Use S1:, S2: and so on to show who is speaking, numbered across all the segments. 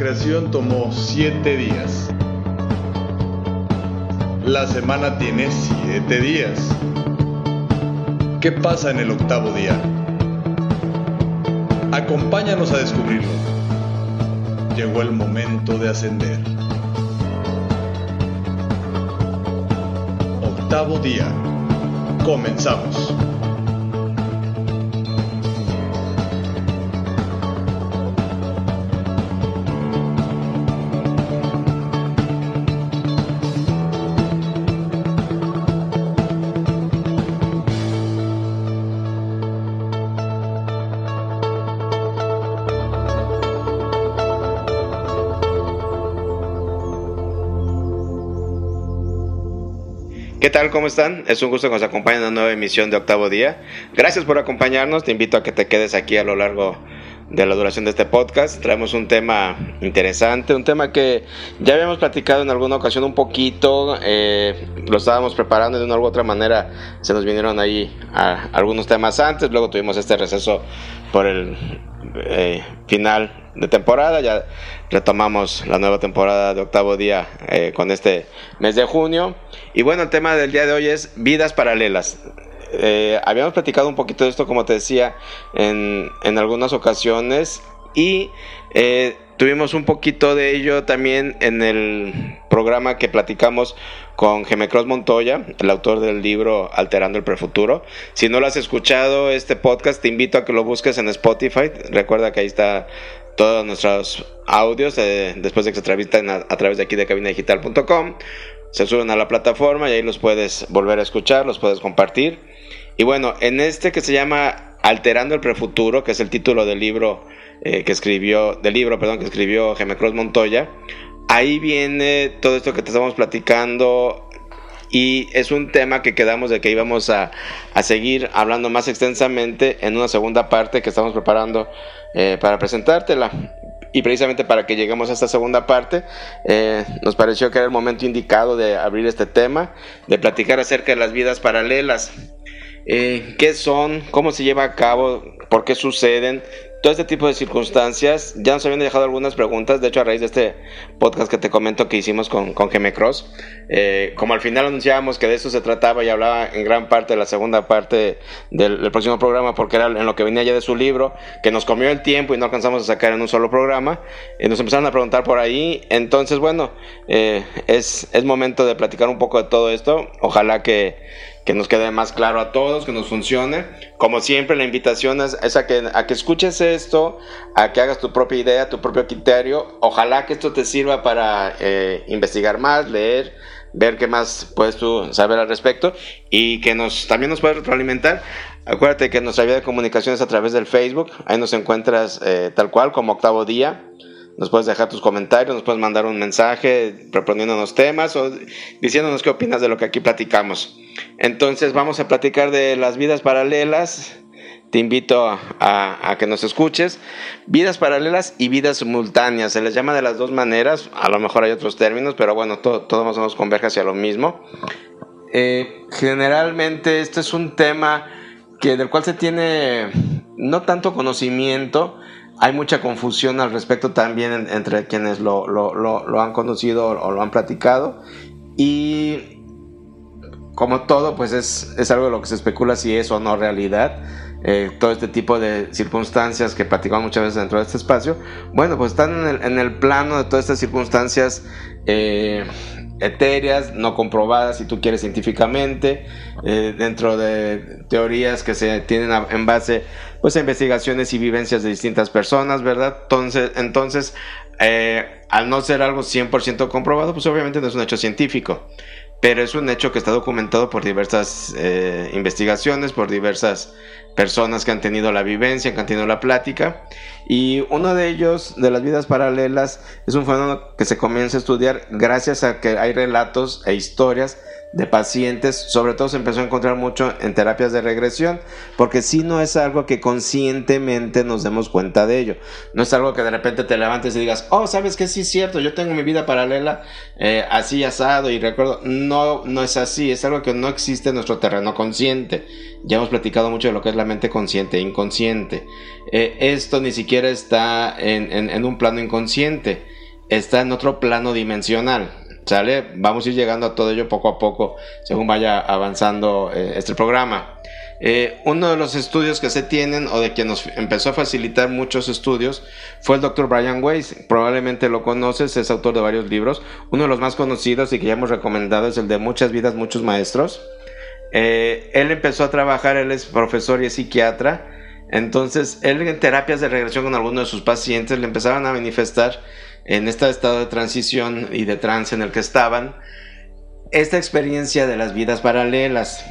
S1: creación tomó siete días. La semana tiene siete días. ¿Qué pasa en el octavo día? Acompáñanos a descubrirlo. Llegó el momento de ascender. Octavo día. Comenzamos.
S2: ¿Qué tal? ¿Cómo están? Es un gusto que nos acompañen en una nueva emisión de Octavo Día. Gracias por acompañarnos. Te invito a que te quedes aquí a lo largo de la duración de este podcast. Traemos un tema interesante, un tema que ya habíamos platicado en alguna ocasión un poquito. Eh, lo estábamos preparando de una u otra manera. Se nos vinieron ahí algunos temas antes. Luego tuvimos este receso por el eh, final de temporada. Ya retomamos la nueva temporada de octavo día eh, con este mes de junio. Y bueno, el tema del día de hoy es vidas paralelas. Eh, habíamos platicado un poquito de esto, como te decía, en, en algunas ocasiones. Y tuvimos un poquito de ello también en el programa que platicamos con Gemecross Montoya, el autor del libro Alterando el Prefuturo. Si no lo has escuchado este podcast, te invito a que lo busques en Spotify. Recuerda que ahí está todos nuestros audios eh, después de que se entrevistan a, través de aquí de cabinadigital.com. Se suben a la plataforma y ahí los puedes volver a escuchar, los puedes compartir. Y bueno, en este que se llama Alterando el Prefuturo, que es el título del libro eh, que escribió, del libro, perdón, que escribió Cross Montoya, ahí viene todo esto que te estamos platicando y es un tema que quedamos de que íbamos a, a seguir hablando más extensamente en una segunda parte que estamos preparando eh, para presentártela. Y precisamente para que lleguemos a esta segunda parte, eh, nos pareció que era el momento indicado de abrir este tema, de platicar acerca de las vidas paralelas. Eh, ¿Qué son? ¿Cómo se lleva a cabo? ¿Por qué suceden? todo este tipo de circunstancias. Ya nos habían dejado algunas preguntas, de hecho a raíz de este podcast que te comento que hicimos con, con Cross, eh, como al final anunciábamos que de eso se trataba y hablaba en gran parte de la segunda parte del, próximo programa, porque era en lo que venía ya de su libro, que nos comió el tiempo y no alcanzamos a sacar en un solo programa, y nos empezaron a preguntar por ahí, entonces bueno, eh, es, es momento de platicar un poco de todo esto, ojalá que que nos quede más claro a todos, que nos funcione. Como siempre, la invitación es, a, que, a que escuches esto, a que hagas tu propia idea, tu propio criterio. Ojalá que esto te sirva para eh, investigar más, leer, ver qué más puedes tú saber al respecto y que nos también nos puedes retroalimentar. Acuérdate que nuestra vía de comunicación es a través del Facebook. Ahí nos encuentras eh, tal cual como octavo día nos puedes dejar tus comentarios, nos puedes mandar un mensaje proponiéndonos temas o diciéndonos qué opinas de lo que aquí platicamos. Entonces vamos a platicar de las vidas paralelas. Te invito a, que nos escuches. Vidas paralelas y vidas simultáneas. Se les llama de las dos maneras. A lo mejor hay otros términos, pero bueno, todo, todo más o menos hacia lo mismo. Eh, generalmente este es un tema que, del cual se tiene no tanto conocimiento, hay mucha confusión al respecto también entre quienes lo, han conocido o lo han platicado. Y como todo, pues es, algo de lo que se especula si es o no realidad. Eh, todo este tipo de circunstancias que platicamos muchas veces dentro de este espacio, bueno, pues están en el, plano de todas estas circunstancias eh, etéreas, no comprobadas, si tú quieres científicamente, eh, dentro de teorías que se tienen en base pues investigaciones y vivencias de distintas personas, ¿verdad? Entonces, entonces eh, al no ser algo 100% comprobado, pues obviamente no es un hecho científico, pero es un hecho que está documentado por diversas eh, investigaciones, por diversas personas que han tenido la vivencia, que han tenido la plática. Y uno de ellos, de las vidas paralelas, es un fenómeno que se comienza a estudiar gracias a que hay relatos e historias de pacientes, sobre todo se empezó a encontrar mucho en terapias de regresión, porque si no es algo que conscientemente nos demos cuenta de ello. No es algo que de repente te levantes y digas, oh, sabes que sí es cierto, yo tengo mi vida paralela eh, así asado y recuerdo, no, no es así, es algo que no existe en nuestro terreno consciente. Ya hemos platicado mucho de lo que es la mente consciente e inconsciente. Eh, esto ni siquiera está en, un plano inconsciente, está en otro plano dimensional. Vamos a ir llegando a todo ello poco a poco según vaya avanzando eh, este programa. Eh, uno de los estudios que se tienen o de quien nos empezó a facilitar muchos estudios fue el doctor Brian Weiss. Probablemente lo conoces, es autor de varios libros. Uno de los más conocidos y que ya hemos recomendado es el de Muchas vidas, muchos maestros. Eh, él empezó a trabajar, él es profesor y es psiquiatra. Entonces, él en terapias de regresión con algunos de sus pacientes le empezaron a manifestar en este estado de transición y de trance en el que estaban esta experiencia de las vidas paralelas.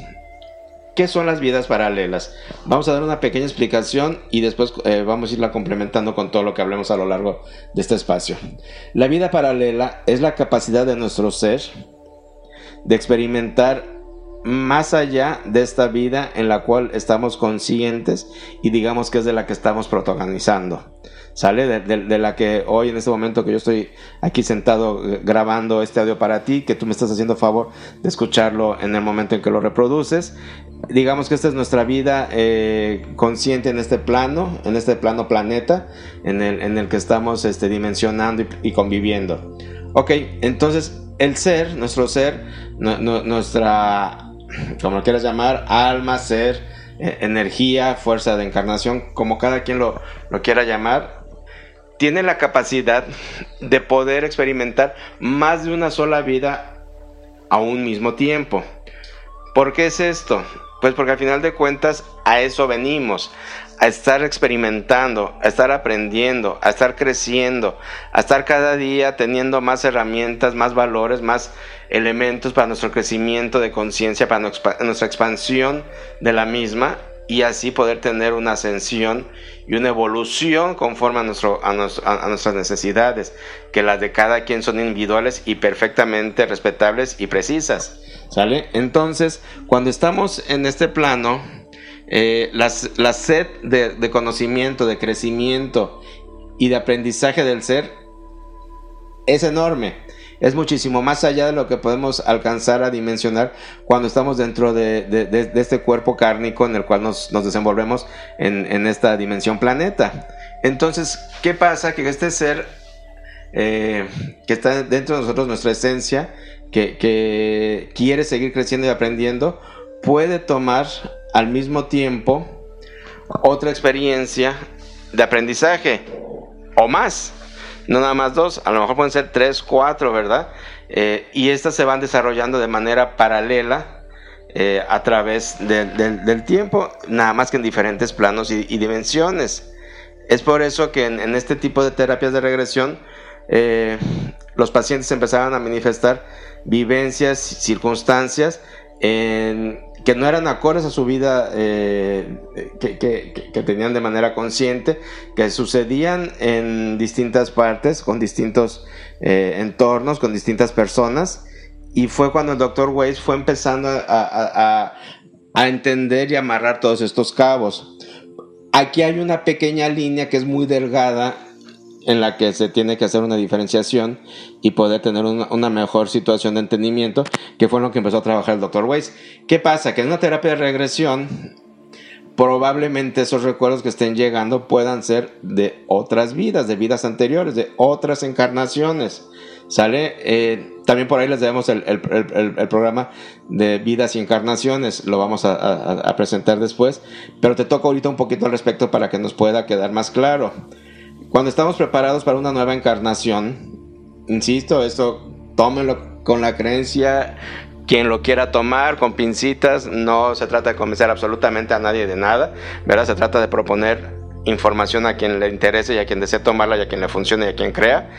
S2: ¿Qué son las vidas paralelas? Vamos a dar una pequeña explicación y después eh, vamos a irla complementando con todo lo que hablemos a lo largo de este espacio. La vida paralela es la capacidad de nuestro ser de experimentar más allá de esta vida en la cual estamos conscientes y digamos que es de la que estamos protagonizando sale de, la que hoy en este momento que yo estoy aquí sentado eh, grabando este audio para ti, que tú me estás haciendo favor de escucharlo en el momento en que lo reproduces. Digamos que esta es nuestra vida eh, consciente en este plano, en este plano planeta, en el, en el que estamos este, dimensionando y, conviviendo. Ok, entonces el ser, nuestro ser, nuestra, como lo quieras llamar, alma, ser, eh, energía, fuerza de encarnación, como cada quien lo, lo quiera llamar, tiene la capacidad de poder experimentar más de una sola vida a un mismo tiempo. ¿Por qué es esto? Pues porque al final de cuentas a eso venimos, a estar experimentando, a estar aprendiendo, a estar creciendo, a estar cada día teniendo más herramientas, más valores, más elementos para nuestro crecimiento de conciencia, para nuestra expansión de la misma y así poder tener una ascensión y una evolución conforme a, nuestro, a, nuestras necesidades, que las de cada quien son individuales y perfectamente respetables y precisas. ¿Sale? Entonces, cuando estamos en este plano, eh, la sed de, de conocimiento, de crecimiento y de aprendizaje del ser es enorme es muchísimo más allá de lo que podemos alcanzar a dimensionar cuando estamos dentro de, este cuerpo cárnico en el cual nos, desenvolvemos en, esta dimensión planeta. Entonces, ¿qué pasa? Que este ser eh, que está dentro de nosotros, nuestra esencia, que, que quiere seguir creciendo y aprendiendo, puede tomar al mismo tiempo otra experiencia de aprendizaje o más no nada más dos, a lo mejor pueden ser tres, cuatro, ¿verdad? Eh, y estas se van desarrollando de manera paralela eh, a través del tiempo, nada más que en diferentes planos y, dimensiones. Es por eso que en, este tipo de terapias de regresión, eh, los pacientes empezaban a manifestar vivencias, circunstancias en que no eran acordes a su vida eh, que, tenían de manera consciente, que sucedían en distintas partes, con distintos eh, entornos, con distintas personas. Y fue cuando el doctor Weiss fue empezando a, a entender y amarrar todos estos cabos. Aquí hay una pequeña línea que es muy delgada en la que se tiene que hacer una diferenciación y poder tener una, mejor situación de entendimiento, que fue lo que empezó a trabajar el doctor Weiss. ¿Qué pasa? Que en una terapia de regresión, probablemente esos recuerdos que estén llegando puedan ser de otras vidas, de vidas anteriores, de otras encarnaciones. ¿Sale? Eh, también por ahí les debemos el, programa de vidas y encarnaciones, lo vamos a, a presentar después, pero te toco ahorita un poquito al respecto para que nos pueda quedar más claro. Cuando estamos preparados para una nueva encarnación, insisto, esto tómenlo con la creencia, quien lo quiera tomar con pincitas, no se trata de convencer absolutamente a nadie de nada, ¿verdad? Se trata de proponer información a quien le interese y a quien desee tomarla y a quien le funcione y a quien crea.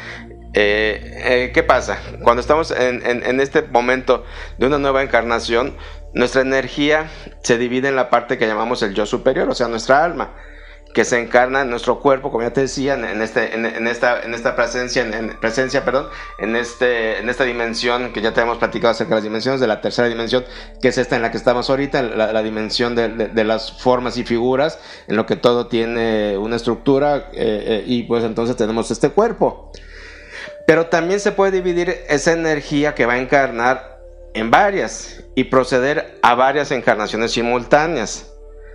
S2: Eh, eh, ¿Qué pasa? Cuando estamos en, en, este momento de una nueva encarnación, nuestra energía se divide en la parte que llamamos el yo superior, o sea, nuestra alma que se encarna en nuestro cuerpo, como ya te decía, en, este, en, esta, en esta presencia, en, presencia, perdón, en, este, en esta dimensión que ya te hemos platicado acerca de las dimensiones, de la tercera dimensión, que es esta en la que estamos ahorita, la, dimensión de, las formas y figuras, en lo que todo tiene una estructura, eh, eh, y pues entonces tenemos este cuerpo. Pero también se puede dividir esa energía que va a encarnar en varias y proceder a varias encarnaciones simultáneas.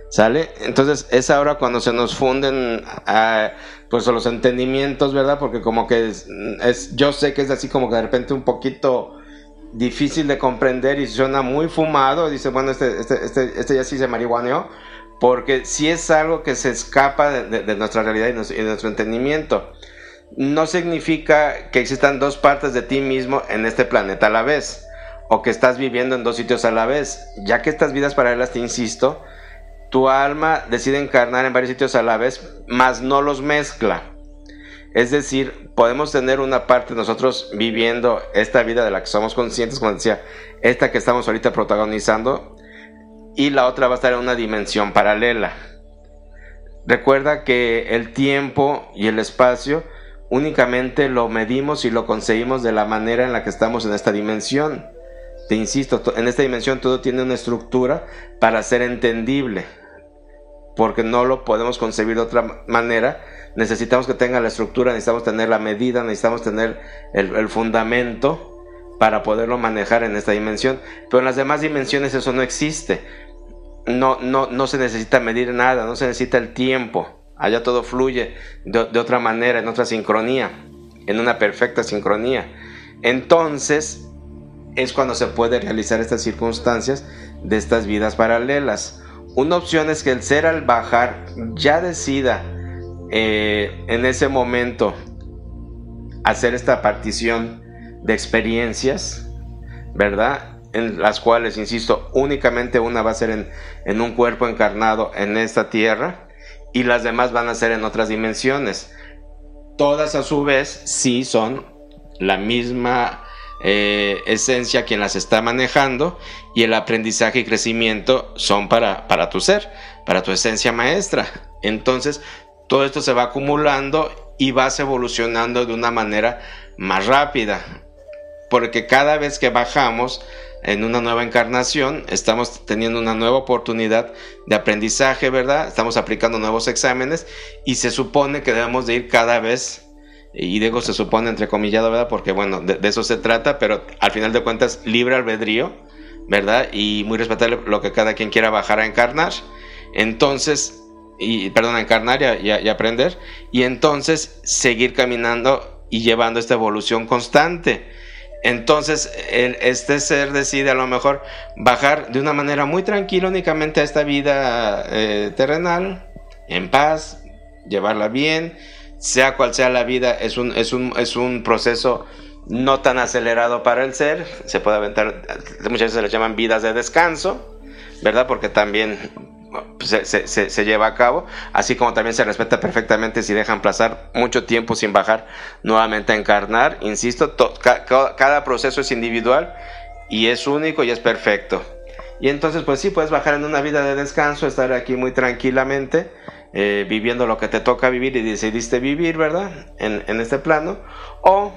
S2: ¿Sale? Entonces es ahora cuando se nos funden ah, pues los entendimientos, ¿verdad? Porque como que es, yo sé que es así como que de repente un poquito difícil de comprender y suena muy fumado. Dice, bueno, este, este, este, este ya sí se marihuaneó. Porque si es algo que se escapa de, nuestra realidad y, y de nuestro entendimiento. No significa que existan dos partes de ti mismo en este planeta a la vez. O que estás viviendo en dos sitios a la vez. Ya que estas vidas paralelas, te insisto, tu alma decide encarnar en varios sitios a la vez, mas no los mezcla. Es decir, podemos tener una parte de nosotros viviendo esta vida de la que somos conscientes, como decía, esta que estamos ahorita protagonizando, y la otra va a estar en una dimensión paralela. Recuerda que el tiempo y el espacio únicamente lo medimos y lo conseguimos de la manera en la que estamos en esta dimensión. Te insisto, en esta dimensión todo tiene una estructura para ser entendible, porque no lo podemos concebir de otra manera. Necesitamos que tenga la estructura, necesitamos tener la medida, necesitamos tener el, fundamento para poderlo manejar en esta dimensión. Pero en las demás dimensiones eso no existe. No, no, no se necesita medir nada, no se necesita el tiempo. Allá todo fluye de otra manera, en otra sincronía, en una perfecta sincronía. Entonces, es cuando se puede realizar estas circunstancias de estas vidas paralelas. Una opción es que el ser al bajar ya decida eh, en ese momento hacer esta partición de experiencias, ¿verdad? En las cuales, insisto, únicamente una va a ser en, en un cuerpo encarnado en esta tierra y las demás van a ser en otras dimensiones. Todas a su vez sí son la misma eh, esencia quien las está manejando y el aprendizaje y crecimiento son para, para tu ser, para tu esencia maestra. Entonces, todo esto se va acumulando y vas evolucionando de una manera más rápida. Porque cada vez que bajamos en una nueva encarnación, estamos teniendo una nueva oportunidad de aprendizaje, ¿verdad? Estamos aplicando nuevos exámenes y se supone que debemos de ir cada vez y digo se supone entrecomillado, ¿verdad? Porque bueno, de, eso se trata, pero al final de cuentas libre albedrío, ¿verdad? Y muy respetable lo que cada quien quiera bajar a encarnar. Entonces, y perdón, a encarnar y, aprender, y entonces seguir caminando y llevando esta evolución constante. Entonces, este ser decide a lo mejor bajar de una manera muy tranquila únicamente a esta vida eh, terrenal, en paz, llevarla bien, sea cual sea la vida, es un, es un, es un proceso no tan acelerado para el ser. Se puede aventar, muchas veces se les llaman vidas de descanso, ¿verdad? Porque también pues, se, se, lleva a cabo, así como también se respeta perfectamente si dejan pasar mucho tiempo sin bajar nuevamente a encarnar. Insisto, cada proceso es individual y es único y es perfecto. Y entonces, pues sí, puedes bajar en una vida de descanso, estar aquí muy tranquilamente eh, viviendo lo que te toca vivir y decidiste vivir, ¿verdad? En, este plano. O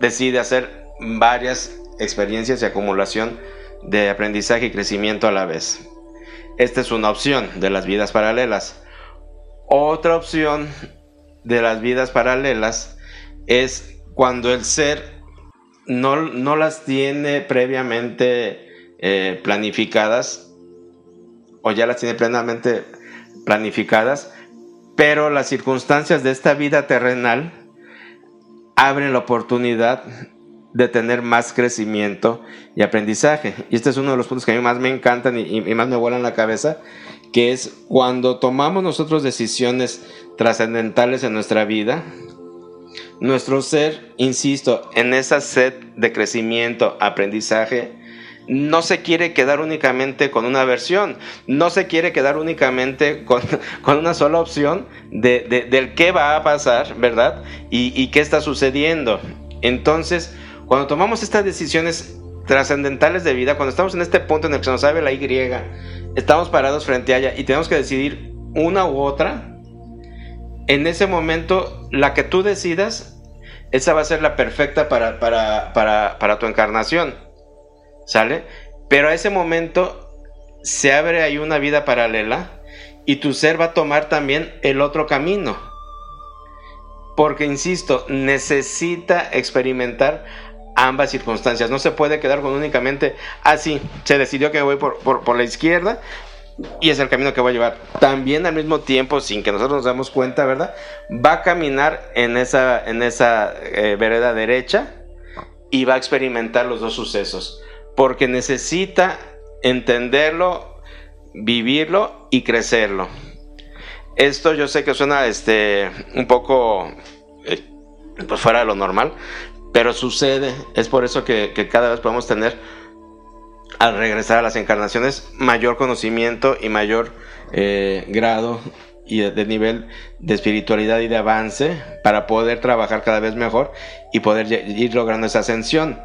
S2: decide hacer varias experiencias y acumulación de aprendizaje y crecimiento a la vez. Esta es una opción de las vidas paralelas. Otra opción de las vidas paralelas es cuando el ser no, no las tiene previamente eh, planificadas o ya las tiene plenamente planificadas, pero las circunstancias de esta vida terrenal abren la oportunidad de tener más crecimiento y aprendizaje. Y este es uno de los puntos que a mí más me encantan y, más me vuelan la cabeza, que es cuando tomamos nosotros decisiones trascendentales en nuestra vida, nuestro ser, insisto, en esa sed de crecimiento, aprendizaje, no se quiere quedar únicamente con una versión, no se quiere quedar únicamente con, una sola opción de, del qué va a pasar, ¿verdad? Y, qué está sucediendo. Entonces, cuando tomamos estas decisiones trascendentales de vida, cuando estamos en este punto en el que se nos sabe la Y, estamos parados frente a ella y tenemos que decidir una u otra, en ese momento, la que tú decidas, esa va a ser la perfecta para, para, para, para tu encarnación. ¿Sale? Pero a ese momento se abre ahí una vida paralela y tu ser va a tomar también el otro camino. Porque, insisto, necesita experimentar ambas circunstancias. No se puede quedar con únicamente, así, ah, se decidió que voy por, por, la izquierda y es el camino que voy a llevar. También al mismo tiempo, sin que nosotros nos demos cuenta, ¿verdad? Va a caminar en esa, en esa eh, vereda derecha y va a experimentar los dos sucesos. Porque necesita entenderlo, vivirlo y crecerlo. Esto yo sé que suena este, un poco eh, pues fuera de lo normal, pero sucede, es por eso que, cada vez podemos tener, al regresar a las encarnaciones, mayor conocimiento y mayor eh, grado y de, nivel de espiritualidad y de avance para poder trabajar cada vez mejor y poder ir logrando esa ascensión.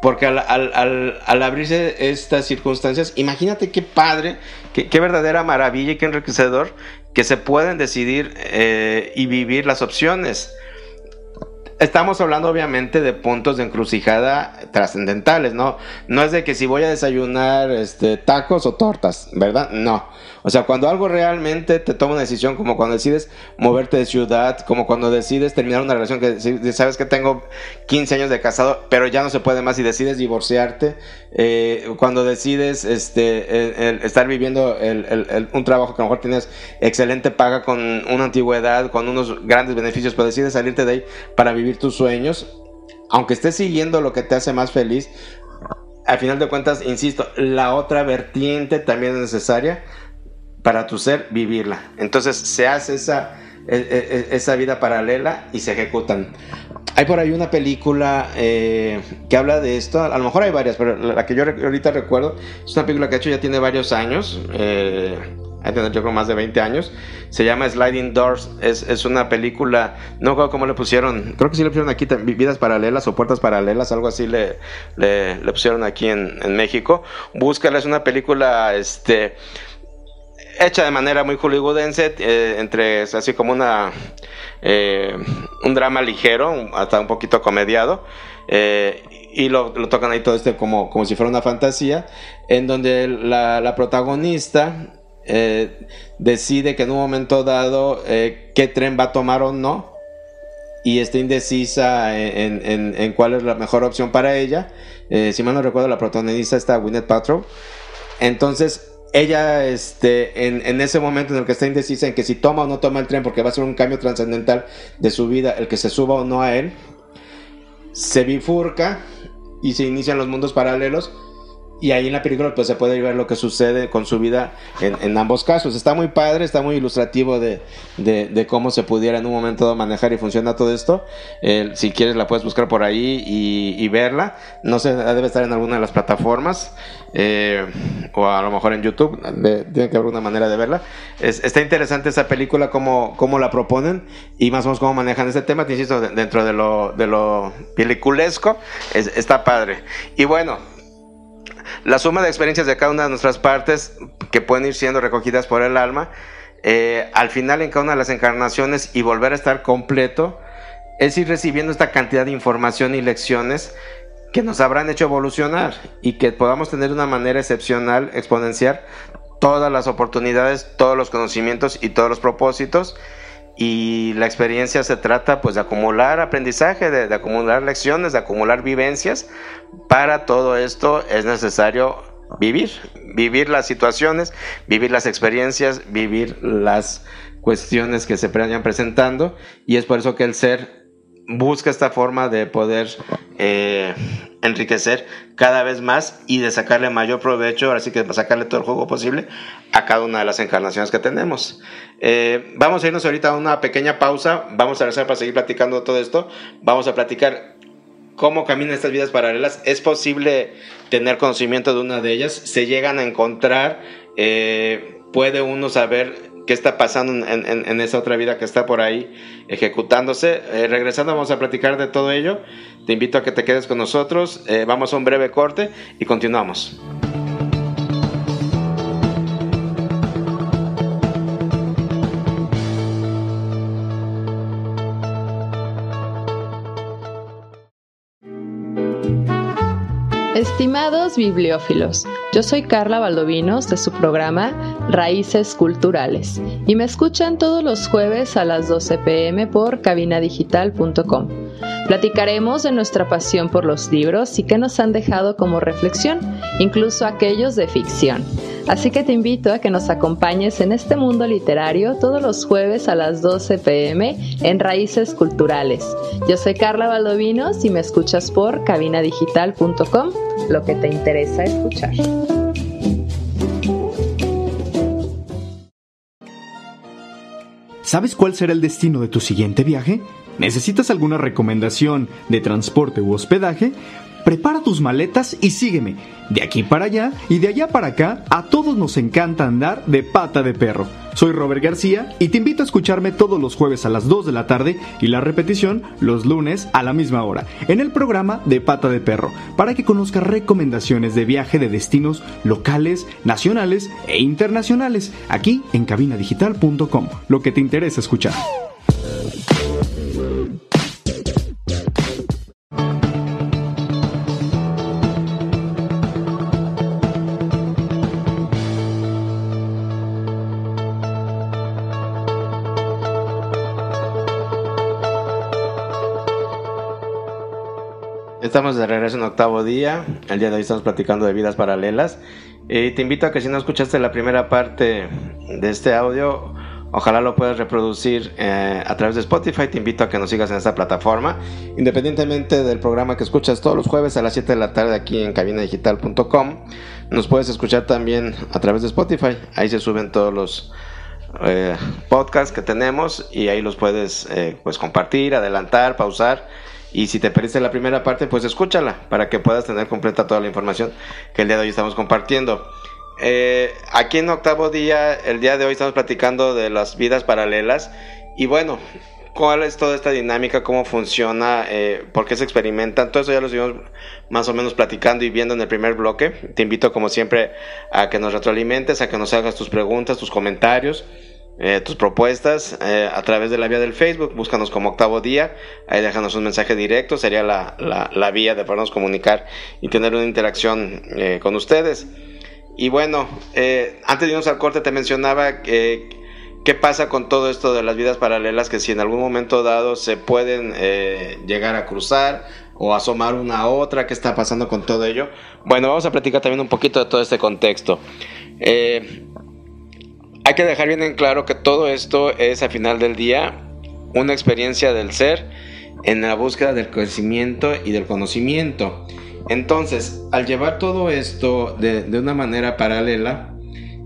S2: Porque al, abrirse estas circunstancias, imagínate qué padre, qué, verdadera maravilla y qué enriquecedor que se pueden decidir eh, y vivir las opciones. Estamos hablando obviamente de puntos de encrucijada trascendentales, ¿no? No es de que si voy a desayunar este, tacos o tortas, ¿verdad? No. O sea, cuando algo realmente te toma una decisión, como cuando decides moverte de ciudad, como cuando decides terminar una relación que sabes que tengo 15 años de casado, pero ya no se puede más y decides divorciarte, eh, cuando decides este, estar viviendo un trabajo que a lo mejor tienes excelente paga con una antigüedad, con unos grandes beneficios, pero decides salirte de ahí para vivir tus sueños, aunque estés siguiendo lo que te hace más feliz, al final de cuentas, insisto, la otra vertiente también es necesaria para tu ser vivirla. Entonces se hace esa, e, e, e, esa vida paralela y se ejecutan. Hay por ahí una película eh, que habla de esto, a lo mejor hay varias, pero la que yo ahorita recuerdo es una película que ha hecho ya tiene varios años, eh, hay tener yo creo más de 20 años, se llama Sliding Doors, es, es una película, no creo cómo le pusieron, creo que sí le pusieron aquí vidas paralelas o puertas paralelas, algo así le, le, pusieron aquí en, en México, búscala, es una película, este hecha de manera muy hollywoodense, eh, entre así como una eh, un drama ligero, hasta un poquito comediado. Eh, y lo, tocan ahí todo este como, como si fuera una fantasía, en donde la, protagonista decide que en un momento dado qué tren va a tomar o no, y está indecisa en, en, cuál es la mejor opción para ella. si mal no recuerdo, la protagonista está Gwyneth Paltrow. Entonces, ella, este, en, ese momento en el que está indecisa en que si toma o no toma el tren, porque va a ser un cambio trascendental de su vida, el que se suba o no a él, se bifurca y se inician los mundos paralelos y ahí en la película pues se puede ver lo que sucede con su vida en, ambos casos. Está muy padre, está muy ilustrativo de, cómo se pudiera en un momento manejar y funciona todo esto. si quieres la puedes buscar por ahí y, verla. No sé, debe estar en alguna de las plataformas eh, o a lo mejor en YouTube. tiene que haber una manera de verla. está interesante esa película, cómo, cómo la proponen y más o menos cómo manejan ese tema. Te insisto, dentro de lo, de lo peliculesco, está padre. Y bueno, la suma de experiencias de cada una de nuestras partes, que pueden ir siendo recogidas por el alma, eh, al final en cada una de las encarnaciones y volver a estar completo, es ir recibiendo esta cantidad de información y lecciones que nos habrán hecho evolucionar y que podamos tener una manera excepcional, exponencial, todas las oportunidades, todos los conocimientos y todos los propósitos y la experiencia se trata pues de acumular aprendizaje, de, acumular lecciones, de acumular vivencias. Para todo esto es necesario vivir, vivir las situaciones, vivir las experiencias, vivir las cuestiones que se vayan presentando y es por eso que el ser busca esta forma de poder eh, enriquecer cada vez más y de sacarle mayor provecho, ahora sí que sacarle todo el juego posible a cada una de las encarnaciones que tenemos. Eh, vamos a irnos ahorita a una pequeña pausa, vamos a regresar para seguir platicando todo esto, vamos a platicar cómo caminan estas vidas paralelas, es posible tener conocimiento de una de ellas, se llegan a encontrar, eh, puede uno saber qué está pasando en, esa otra vida que está por ahí ejecutándose. Eh, regresando vamos a platicar de todo ello. Te invito a que te quedes con nosotros. Eh, vamos a un breve corte y continuamos.
S3: Estimados bibliófilos, yo soy Carla Valdovinos de su programa Raíces Culturales y me escuchan todos los jueves a las 12 pm por cabinadigital.com. Platicaremos de nuestra pasión por los libros y qué nos han dejado como reflexión, incluso aquellos de ficción. Así que te invito a que nos acompañes en este mundo literario todos los jueves a las 12 pm en Raíces Culturales. Yo soy Carla Valdovinos y me escuchas por cabinadigital.com, lo que te interesa escuchar.
S4: ¿Sabes cuál será el destino de tu siguiente viaje? ¿Necesitas alguna recomendación de transporte u hospedaje? Prepara tus maletas y sígueme. De aquí para allá y de allá para acá, a todos nos encanta andar de pata de perro. Soy Robert García y te invito a escucharme todos los jueves a las 2 de la tarde y la repetición los lunes a la misma hora, en el programa de pata de perro, para que conozcas recomendaciones de viaje de destinos locales, nacionales e internacionales, aquí en cabinadigital.com, lo que te interesa escuchar.
S2: Estamos de regreso en octavo día. El día de hoy estamos platicando de vidas paralelas. Y te invito a que si no escuchaste la primera parte de este audio, ojalá lo puedas reproducir eh, a través de Spotify. Te invito a que nos sigas en esta plataforma. Independientemente del programa que escuchas todos los jueves a las 7 de la tarde aquí en cabinadigital.com, nos puedes escuchar también a través de Spotify. Ahí se suben todos los eh, podcasts que tenemos y ahí los puedes eh, pues compartir, adelantar, pausar y si te perdiste la primera parte, pues escúchala para que puedas tener completa toda la información que el día de hoy estamos compartiendo. Eh, aquí en octavo día, el día de hoy estamos platicando de las vidas paralelas. Y bueno, ¿cuál es toda esta dinámica? ¿Cómo funciona? Eh, ¿Por qué se experimentan? Todo eso ya lo estuvimos más o menos platicando y viendo en el primer bloque. Te invito como siempre a que nos retroalimentes, a que nos hagas tus preguntas, tus comentarios. Eh, tus propuestas eh, a través de la vía del Facebook. Búscanos como octavo día. Ahí déjanos un mensaje directo. Sería la, la, vía de podernos comunicar y tener una interacción eh, con ustedes. Y bueno, antes de irnos al corte te mencionaba qué pasa con todo esto de las vidas paralelas que si en algún momento dado se pueden llegar a cruzar o asomar una a otra, qué está pasando con todo ello. Bueno, vamos a platicar también un poquito de todo este contexto. Hay que dejar bien en claro que todo esto es al final del día una experiencia del ser en la búsqueda del crecimiento y del conocimiento. Entonces, al llevar todo esto de, una manera paralela,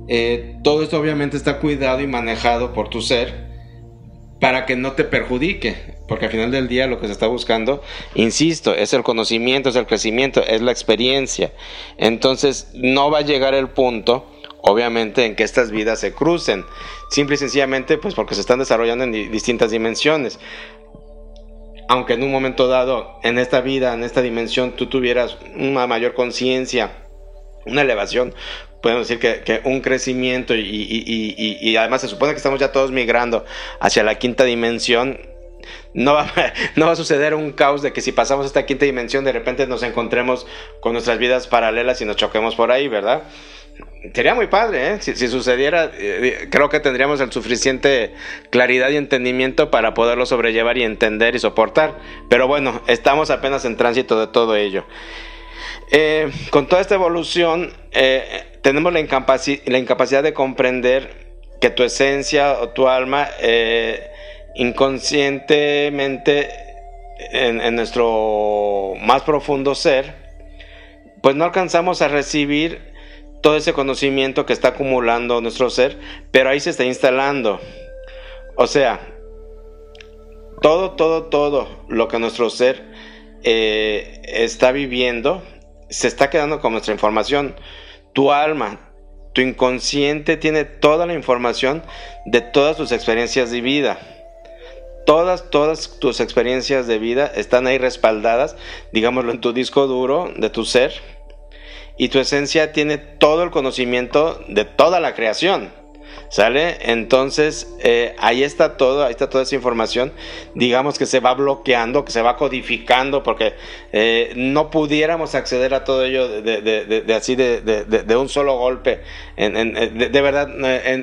S2: eh, todo esto obviamente está cuidado y manejado por tu ser para que no te perjudique, porque al final del día lo que se está buscando, insisto, es el conocimiento, es el crecimiento, es la experiencia. Entonces, no va a llegar el punto obviamente en que estas vidas se crucen, simple y sencillamente pues porque se están desarrollando en distintas dimensiones. Aunque en un momento dado, en esta vida, en esta dimensión, tú tuvieras una mayor conciencia, una elevación, podemos decir que, un crecimiento y, además se supone que estamos ya todos migrando hacia la quinta dimensión, no va, no va, a suceder un caos de que si pasamos esta quinta dimensión de repente nos encontremos con nuestras vidas paralelas y nos choquemos por ahí, ¿verdad? Sería muy padre, ¿eh? si, sucediera, eh, creo que tendríamos el suficiente claridad y entendimiento para poderlo sobrellevar y entender y soportar. Pero bueno, estamos apenas en tránsito de todo ello. Eh, con toda esta evolución, tenemos la, la, incapacidad de comprender que tu esencia o tu alma, inconscientemente, en nuestro más profundo ser, pues no alcanzamos a recibir todo ese conocimiento que está acumulando nuestro ser, pero ahí se está instalando. O sea, todo, todo, todo lo que nuestro ser eh, está viviendo se está quedando con nuestra información. Tu alma, tu inconsciente tiene toda la información de todas tus experiencias de vida. Todas, todas tus experiencias de vida están ahí respaldadas, digámoslo, en tu disco duro de tu ser y tu esencia tiene todo el conocimiento de toda la creación. ¿Sale? Entonces, eh, ahí está todo, ahí está toda esa información. Digamos que se va bloqueando, que se va codificando, porque eh, no pudiéramos acceder a todo ello de, así de, un solo golpe. de, verdad,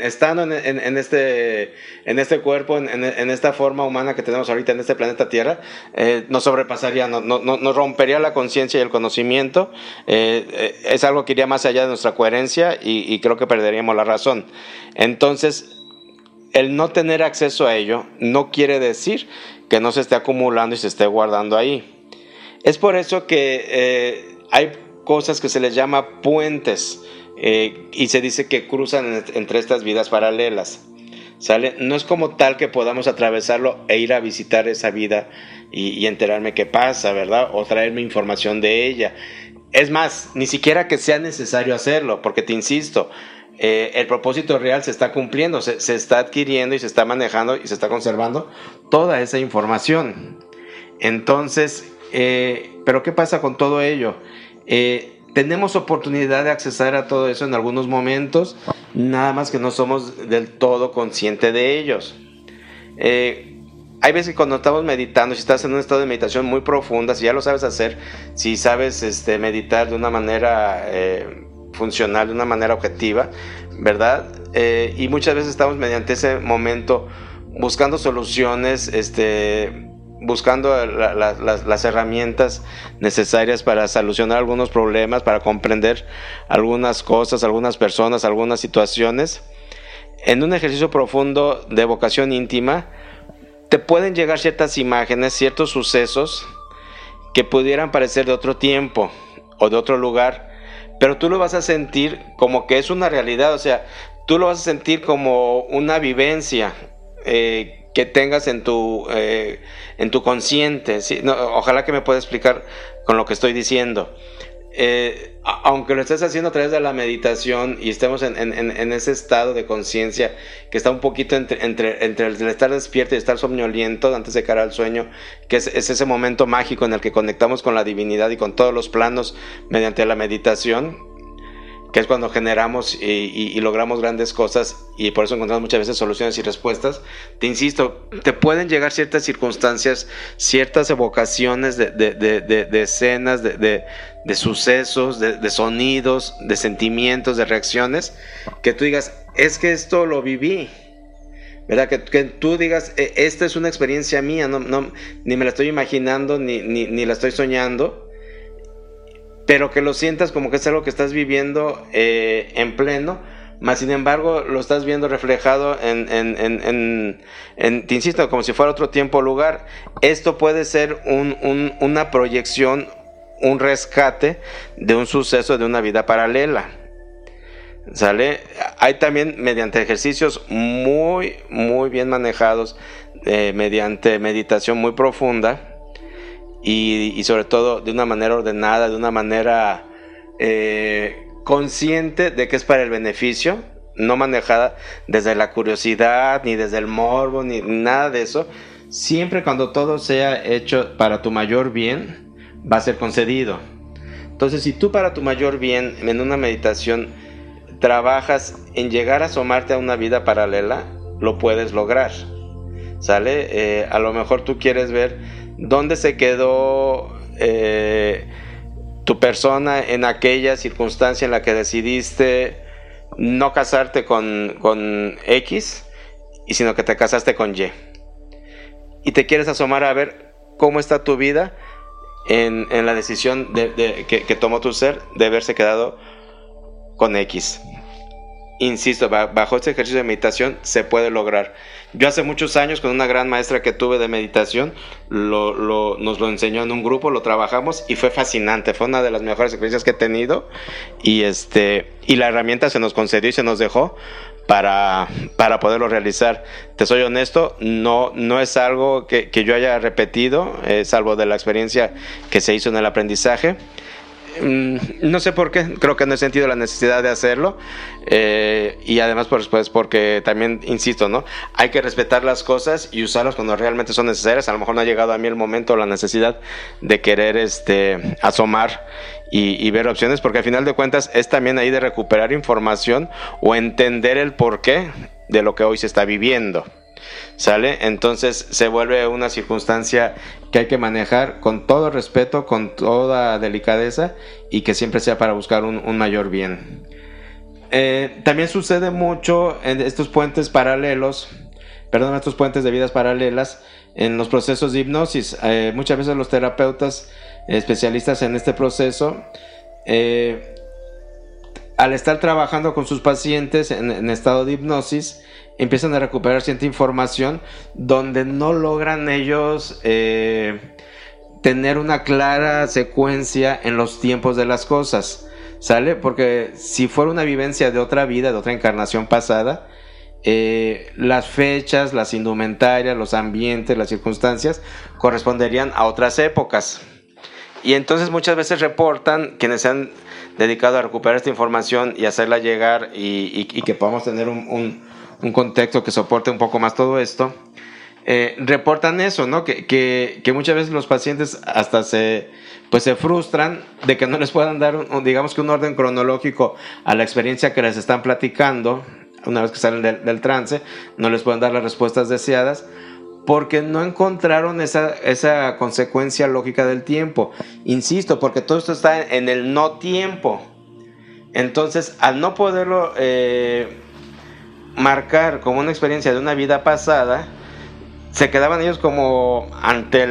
S2: estando en, este, en este cuerpo, en, esta forma humana que tenemos ahorita en este planeta Tierra, eh, nos sobrepasaría, no, no, nos rompería la conciencia y el conocimiento. es algo que iría más allá de nuestra coherencia y creo que perderíamos la razón. Entonces, el no tener acceso a ello no quiere decir que no se esté acumulando y se esté guardando ahí. Es por eso que eh, hay cosas que se les llama puentes eh, y se dice que cruzan entre estas vidas paralelas. ¿Sale? No es como tal que podamos atravesarlo e ir a visitar esa vida y, y enterarme qué pasa, ¿verdad? O traerme información de ella. Es más, ni siquiera que sea necesario hacerlo, porque te insisto, eh, el propósito real se está cumpliendo, se, está adquiriendo y se está manejando y se está conservando toda esa información. Entonces, eh, pero ¿qué pasa con todo ello? Eh, tenemos oportunidad de acceder a todo eso en algunos momentos, nada más que no somos del todo conscientes de ellos. hay veces que cuando estamos meditando, si estás en un estado de meditación muy profunda, si ya lo sabes hacer, si sabes este, meditar de una manera funcional de una manera objetiva, ¿verdad? Eh, y muchas veces estamos mediante ese momento buscando soluciones, este, buscando las herramientas necesarias para solucionar algunos problemas, para comprender algunas cosas, algunas personas, algunas situaciones. En un ejercicio profundo de vocación íntima, te pueden llegar ciertas imágenes, ciertos sucesos que pudieran parecer de otro tiempo o de otro lugar, pero tú lo vas a sentir como que es una realidad, o sea, tú lo vas a sentir como una vivencia eh, que tengas en tu, eh, en tu consciente. ojalá que me pueda explicar con lo que estoy diciendo. Eh, aunque lo estés haciendo a través de la meditación y estemos en, ese estado de conciencia que está un poquito entre, entre, entre, el estar despierto y estar somnoliento antes de cara al sueño, que es, ese momento mágico en el que conectamos con la divinidad y con todos los planos mediante la meditación, que es cuando generamos y, logramos grandes cosas y por eso encontramos muchas veces soluciones y respuestas. Te insisto, te pueden llegar ciertas circunstancias, ciertas evocaciones de, de, escenas, de, sucesos, de, sonidos, de sentimientos, de reacciones, que tú digas, es que esto lo viví. ¿Verdad? Que, tú digas, e, esta es una experiencia mía, no, no, ni me la estoy imaginando, ni, ni, ni la estoy soñando pero que lo sientas como que es algo que estás viviendo eh, en pleno, más sin embargo lo estás viendo reflejado en, en, en, en, te insisto, como si fuera otro tiempo o lugar. Esto puede ser un, un, una proyección, un rescate de un suceso de una vida paralela. ¿Sale? Hay también mediante ejercicios muy, muy bien manejados, eh, mediante meditación muy profunda, y, sobre todo de una manera ordenada, de una manera eh, consciente de que es para el beneficio, no manejada desde la curiosidad, ni desde el morbo, ni nada de eso. Siempre cuando todo sea hecho para tu mayor bien, va a ser concedido. Entonces, si tú para tu mayor bien, en una meditación, trabajas en llegar a asomarte a una vida paralela, lo puedes lograr. ¿Sale? Eh, a lo mejor tú quieres ver dónde se quedó eh, tu persona en aquella circunstancia en la que decidiste no casarte con, X, y sino que te casaste con Y. Y te quieres asomar a ver cómo está tu vida en, la decisión de, que, que tomó tu ser de haberse quedado con X. Insisto, bajo este ejercicio de meditación se puede lograr. Yo hace muchos años con una gran maestra que tuve de meditación, lo, nos lo enseñó en un grupo, lo trabajamos y fue fascinante, fue una de las mejores experiencias que he tenido y, este, y la herramienta se nos concedió y se nos dejó para, para poderlo realizar. Te soy honesto, no, no es algo que, yo haya repetido, es algo de la experiencia que se hizo en el aprendizaje. Mm, no sé por qué, creo que no he sentido la necesidad de hacerlo. Eh, y además, pues, pues, porque también, insisto, ¿no? Hay que respetar las cosas y usarlas cuando realmente son necesarias. A lo mejor no ha llegado a mí el momento o la necesidad de querer este, asomar y, y, ver opciones, porque al final de cuentas es también ahí de recuperar información o entender el porqué de lo que hoy se está viviendo. ¿Sale? Entonces se vuelve una circunstancia que hay que manejar con todo respeto, con toda delicadeza y que siempre sea para buscar un, mayor bien. Eh, también sucede mucho en estos puentes paralelos, perdón, estos puentes de vidas paralelas, en los procesos de hipnosis. Eh, muchas veces los terapeutas especialistas en este proceso, eh, al estar trabajando con sus pacientes en estado de hipnosis, empiezan a recuperar cierta información donde no logran ellos eh, tener una clara secuencia en los tiempos de las cosas. ¿Sale? Porque si fuera una vivencia de otra vida, de otra encarnación pasada, eh, las fechas, las indumentarias, los ambientes, las circunstancias corresponderían a otras épocas. Y entonces muchas veces reportan quienes se han dedicado a recuperar esta información y hacerla llegar y, que podamos tener un un contexto que soporte un poco más todo esto, eh, reportan eso, ¿no? Que, que, muchas veces los pacientes hasta se, pues se frustran de que no les puedan dar, un, digamos que un orden cronológico a la experiencia que les están platicando, una vez que salen del, del trance, no les pueden dar las respuestas deseadas, porque no encontraron esa, esa consecuencia lógica del tiempo. Insisto, porque todo esto está en el no tiempo. Entonces, al no poderlo eh, marcar como una experiencia de una vida pasada, se quedaban ellos como ante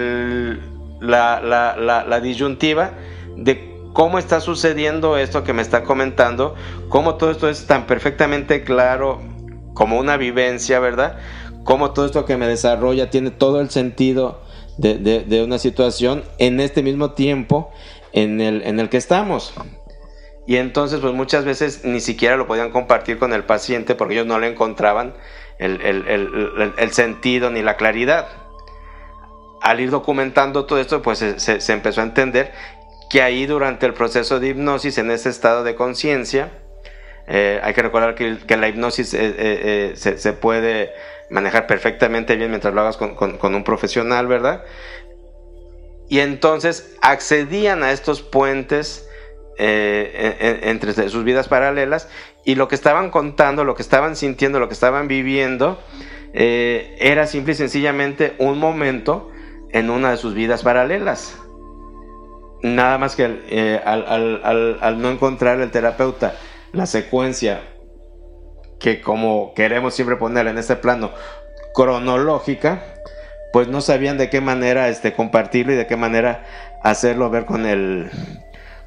S2: la, la, disyuntiva de cómo está sucediendo esto que me está comentando, cómo todo esto es tan perfectamente claro como una vivencia, ¿verdad? Cómo todo esto que me desarrolla tiene todo el sentido de, de una situación en este mismo tiempo en el, en el que estamos. Y entonces, pues muchas veces ni siquiera lo podían compartir con el paciente porque ellos no le encontraban el, sentido ni la claridad. Al ir documentando todo esto, pues se, empezó a entender que ahí durante el proceso de hipnosis, en ese estado de conciencia, eh, hay que recordar que, la hipnosis eh, eh, se, puede manejar perfectamente bien mientras lo hagas con, con un profesional, ¿verdad? Y entonces accedían a estos puentes eh, entre sus vidas paralelas y lo que estaban contando, lo que estaban sintiendo, lo que estaban viviendo, eh, era simple y sencillamente un momento en una de sus vidas paralelas. Nada más que eh, al, no encontrar el terapeuta la secuencia que como queremos siempre poner en este plano cronológica, pues no sabían de qué manera este, compartirlo y de qué manera hacerlo ver con el,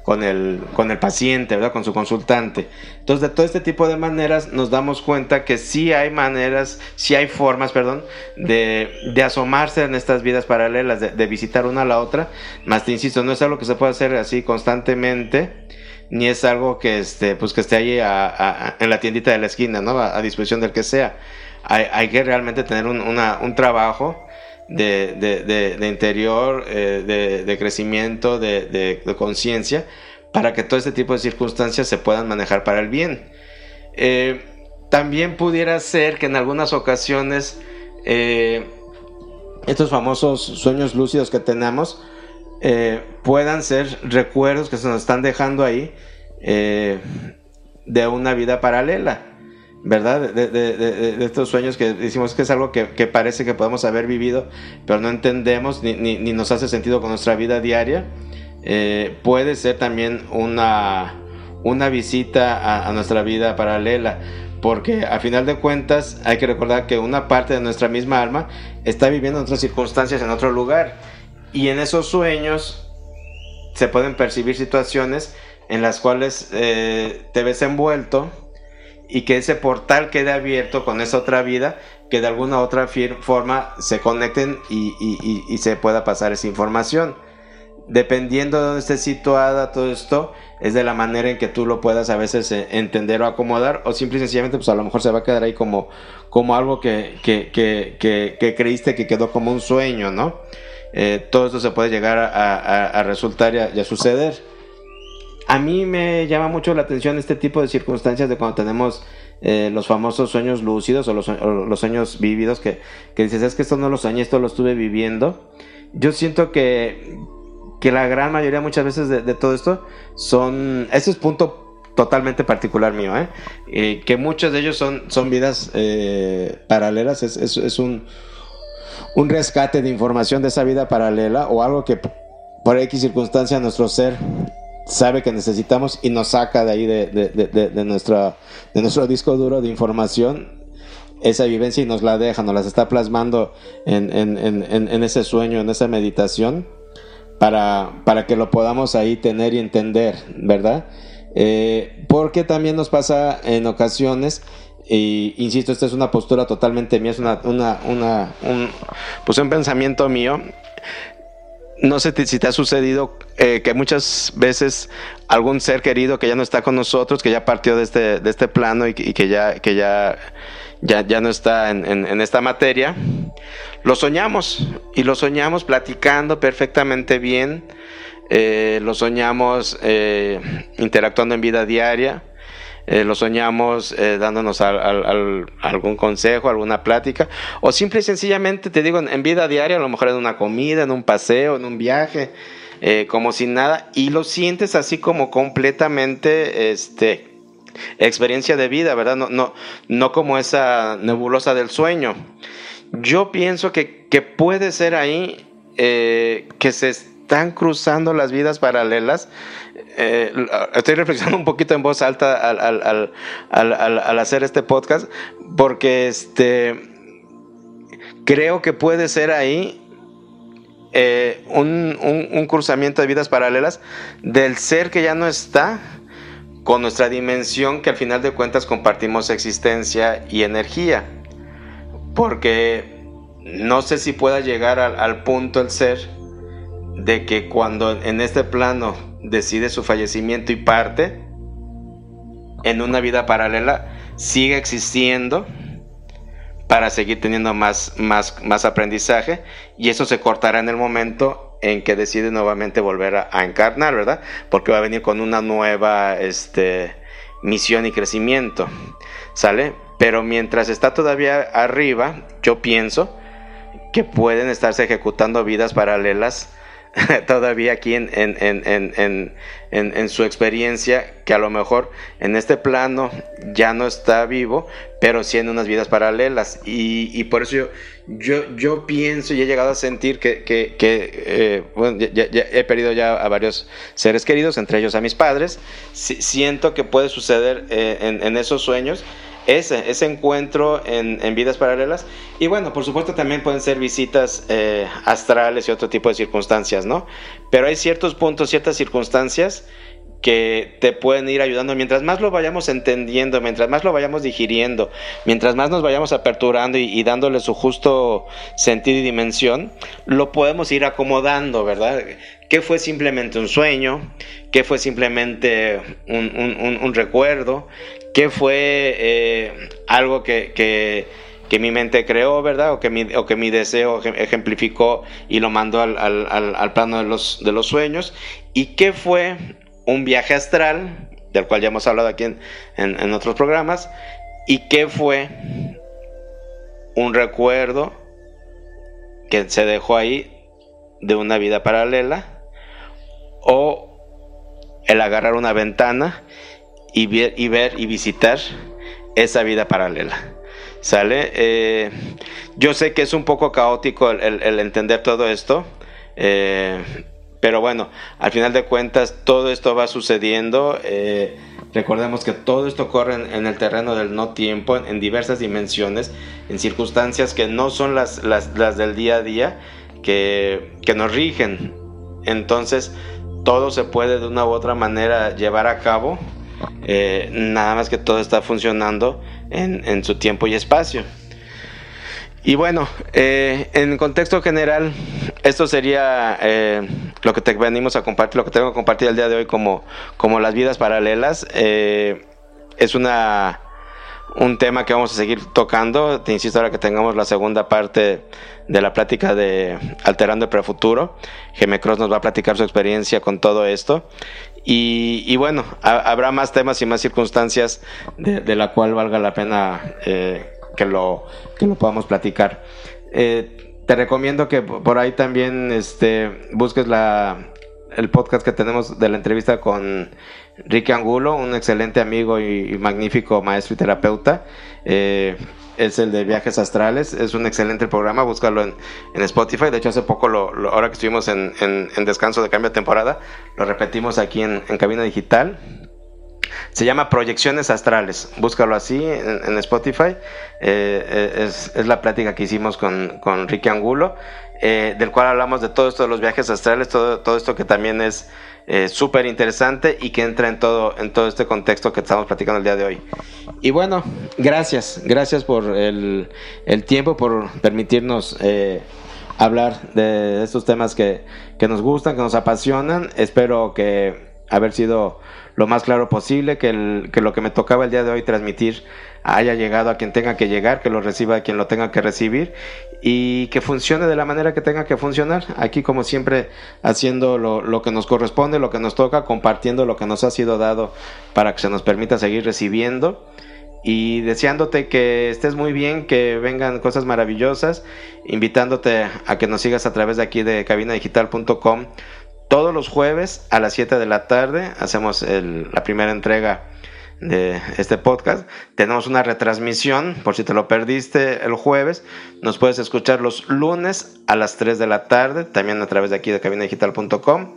S2: con el, con el paciente, ¿verdad? Con su consultante. Entonces, de todo este tipo de maneras nos damos cuenta que sí hay maneras, sí hay formas, perdón, de, de asomarse en estas vidas paralelas, de, visitar una a la otra. Más te insisto, no es algo que se pueda hacer así constantemente, ni es algo que, este, pues que esté ahí en la tiendita de la esquina, ¿no? A, disposición del que sea. Hay, hay que realmente tener un, una, un trabajo de, de, interior, eh, de, crecimiento, de, conciencia, para que todo este tipo de circunstancias se puedan manejar para el bien. Eh, también pudiera ser que en algunas ocasiones eh, estos famosos sueños lúcidos que tenemos puedan ser recuerdos que se nos están dejando ahí de una vida paralela. ¿Verdad? De, estos sueños que decimos que es algo que, parece que podemos haber vivido, pero no entendemos ni, nos hace sentido con nuestra vida diaria. Eh, puede ser también una, una visita a, nuestra vida paralela, porque a final de cuentas hay que recordar que una parte de nuestra misma alma está viviendo en otras circunstancias en otro lugar, y en esos sueños se pueden percibir situaciones en las cuales eh, te ves envuelto, y que ese portal quede abierto con esa otra vida, que de alguna otra forma se conecten y, se pueda pasar esa información. Dependiendo de dónde esté situada todo esto, es de la manera en que tú lo puedas a veces eh, entender o acomodar, o simple y sencillamente, pues a lo mejor se va a quedar ahí como, como algo que, que, creíste que quedó como un sueño, ¿no? Eh, todo esto se puede llegar a, resultar y a suceder. A mí me llama mucho la atención este tipo de circunstancias de cuando tenemos eh, los famosos sueños lúcidos o los, sueños vívidos que, dices, es que esto no lo soñé, esto lo estuve viviendo. Yo siento que, que la gran mayoría muchas veces de, todo esto son, ese es punto totalmente particular mío, ¿eh? que muchos de ellos son, son vidas eh, paralelas, es, es, un, un rescate de información de esa vida paralela o algo que por X circunstancia nuestro ser sabe que necesitamos y nos saca de ahí de, de, de, nuestra, de nuestro disco duro de información esa vivencia y nos la deja, nos las está plasmando en, en, en, en ese sueño, en esa meditación, para, para, que lo podamos ahí tener y entender, ¿verdad? Eh, porque también nos pasa en ocasiones, y insisto, esta es una postura totalmente mía, es una, una, una un, pues un pensamiento mío, no sé si te ha sucedido eh, que muchas veces algún ser querido que ya no está con nosotros, que ya partió de este, de este plano y, que ya, que ya, ya, ya no está en, esta materia, lo soñamos y lo soñamos platicando perfectamente bien, eh, lo soñamos eh, interactuando en vida diaria eh, lo soñamos eh, dándonos algún consejo, alguna plática, o simple y sencillamente, te digo, en, vida diaria, a lo mejor en una comida, en un paseo, en un viaje, eh, como sin nada, y lo sientes así como completamente, este, experiencia de vida, ¿verdad? No, no, no como esa nebulosa del sueño. Yo pienso que, que puede ser ahí que se están cruzando las vidas paralelas eh, estoy reflexionando un poquito en voz alta al, hacer este podcast, porque este, creo que puede ser ahí eh, un, cruzamiento de vidas paralelas del ser que ya no está con nuestra dimensión que al final de cuentas compartimos existencia y energía. Porque no sé si pueda llegar al, al punto el ser de que cuando en este plano decide su fallecimiento y parte, en una vida paralela sigue existiendo para seguir teniendo más, más, más aprendizaje y eso se cortará en el momento en que decide nuevamente volver a, encarnar, ¿verdad? Porque va a venir con una nueva este, misión y crecimiento, ¿sale? Pero mientras está todavía arriba, yo pienso que pueden estarse ejecutando vidas paralelas todavía aquí en, en, su experiencia, que a lo mejor en este plano ya no está vivo, pero sí en unas vidas paralelas. Y, por eso yo, yo, yo, pienso y he llegado a sentir que, que, eh, he perdido ya a varios seres queridos, entre ellos a mis padres. siento que puede suceder eh, en esos sueños ese, ese encuentro en, en, vidas paralelas. Y bueno, por supuesto también pueden ser visitas eh, astrales y otro tipo de circunstancias, ¿no? Pero hay ciertos puntos, ciertas circunstancias que te pueden ir ayudando mientras más lo vayamos entendiendo, mientras más lo vayamos digiriendo, mientras más nos vayamos aperturando y, dándole su justo sentido y dimensión, lo podemos ir acomodando, ¿verdad? ¿Qué fue simplemente un sueño? ¿Qué fue simplemente un, un, un recuerdo? ¿Qué fue eh, algo que, que, mi mente creó, verdad? O que mi, o que mi deseo ejemplificó y lo mandó al, al, al, plano de los, de los sueños. ¿Y qué fue un viaje astral, del cual ya hemos hablado aquí en, en, otros programas? ¿Y qué fue un recuerdo que se dejó ahí de una vida paralela? O el agarrar una ventana y ver y, visitar esa vida paralela. ¿Sale? Eh, yo sé que es un poco caótico el, entender todo esto, eh, pero bueno, al final de cuentas todo esto va sucediendo. Eh, recordemos que todo esto ocurre en, el terreno del no tiempo, en, diversas dimensiones, en circunstancias que no son las, las, las del día a día, que, que nos rigen. Entonces, todo se puede de una u otra manera llevar a cabo eh, nada más que todo está funcionando en, su tiempo y espacio. Y bueno, eh, en contexto general, esto sería eh, lo que te venimos a compartir, lo que tengo que compartir el día de hoy como, como las vidas paralelas. es una un tema que vamos a seguir tocando. Te insisto ahora que tengamos la segunda parte de la plática de Alterando el Prefuturo. Cross nos va a platicar su experiencia con todo esto. Y, bueno, habrá más temas y más circunstancias de, la cual valga la pena eh, que, lo, que lo podamos platicar. Eh, te recomiendo que por ahí también este, busques la, el podcast que tenemos de la entrevista con Ricky Angulo, un excelente amigo y, magnífico maestro y terapeuta. Eh, es el de viajes astrales. Es un excelente programa, búscalo en, Spotify. De hecho, hace poco, lo, ahora que estuvimos en, descanso de cambio de temporada, lo repetimos aquí en, cabina digital. Se llama Proyecciones Astrales. Búscalo así en, Spotify. Eh, eh, es, la plática que hicimos con, con Ricky Angulo, eh, del cual hablamos de todo esto de los viajes astrales, todo, todo esto que también es eh, súper interesante y que entra en todo, en todo este contexto que estamos platicando el día de hoy. Y bueno, gracias, gracias por el, el tiempo, por permitirnos eh, hablar de estos temas que, que nos gustan, que nos apasionan. Espero que haber sido lo más claro posible, que, que lo que me tocaba el día de hoy transmitir haya llegado a quien tenga que llegar, que lo reciba a quien lo tenga que recibir y que funcione de la manera que tenga que funcionar. Aquí como siempre haciendo lo, lo, que nos corresponde, lo que nos toca, compartiendo lo que nos ha sido dado para que se nos permita seguir recibiendo y deseándote que estés muy bien, que vengan cosas maravillosas, invitándote a que nos sigas a través de aquí de cabinadigital.com todos los jueves a las 7 de la tarde hacemos la primera entrega de este podcast. Tenemos una retransmisión, por si te lo perdiste el jueves, nos puedes escuchar los lunes a las 3 de la tarde, también a través de aquí de cabinadigital.com.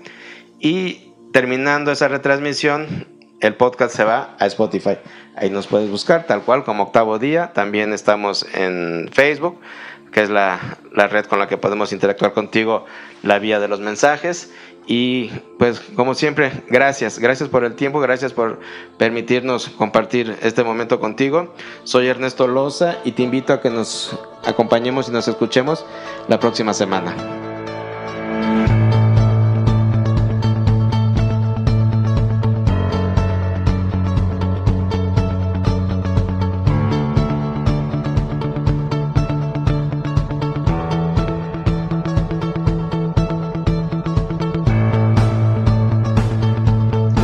S2: Y terminando esa retransmisión, el podcast se va a Spotify. Ahí nos puedes buscar, tal cual como octavo día. También estamos en Facebook, que es la, la red con la que podemos interactuar contigo, la vía de los mensajes. Y pues como siempre, gracias, gracias por el tiempo, gracias por permitirnos compartir este momento contigo. Soy Ernesto Loza y te invito a que nos acompañemos y nos escuchemos la próxima semana.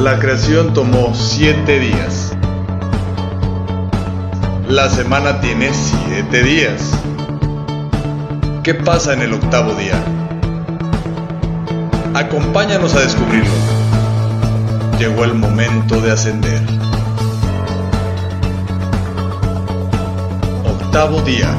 S1: La creación tomó siete días. La semana tiene siete días. ¿Qué pasa en el octavo día? Acompáñanos a descubrirlo. Llegó el momento de ascender. Octavo día.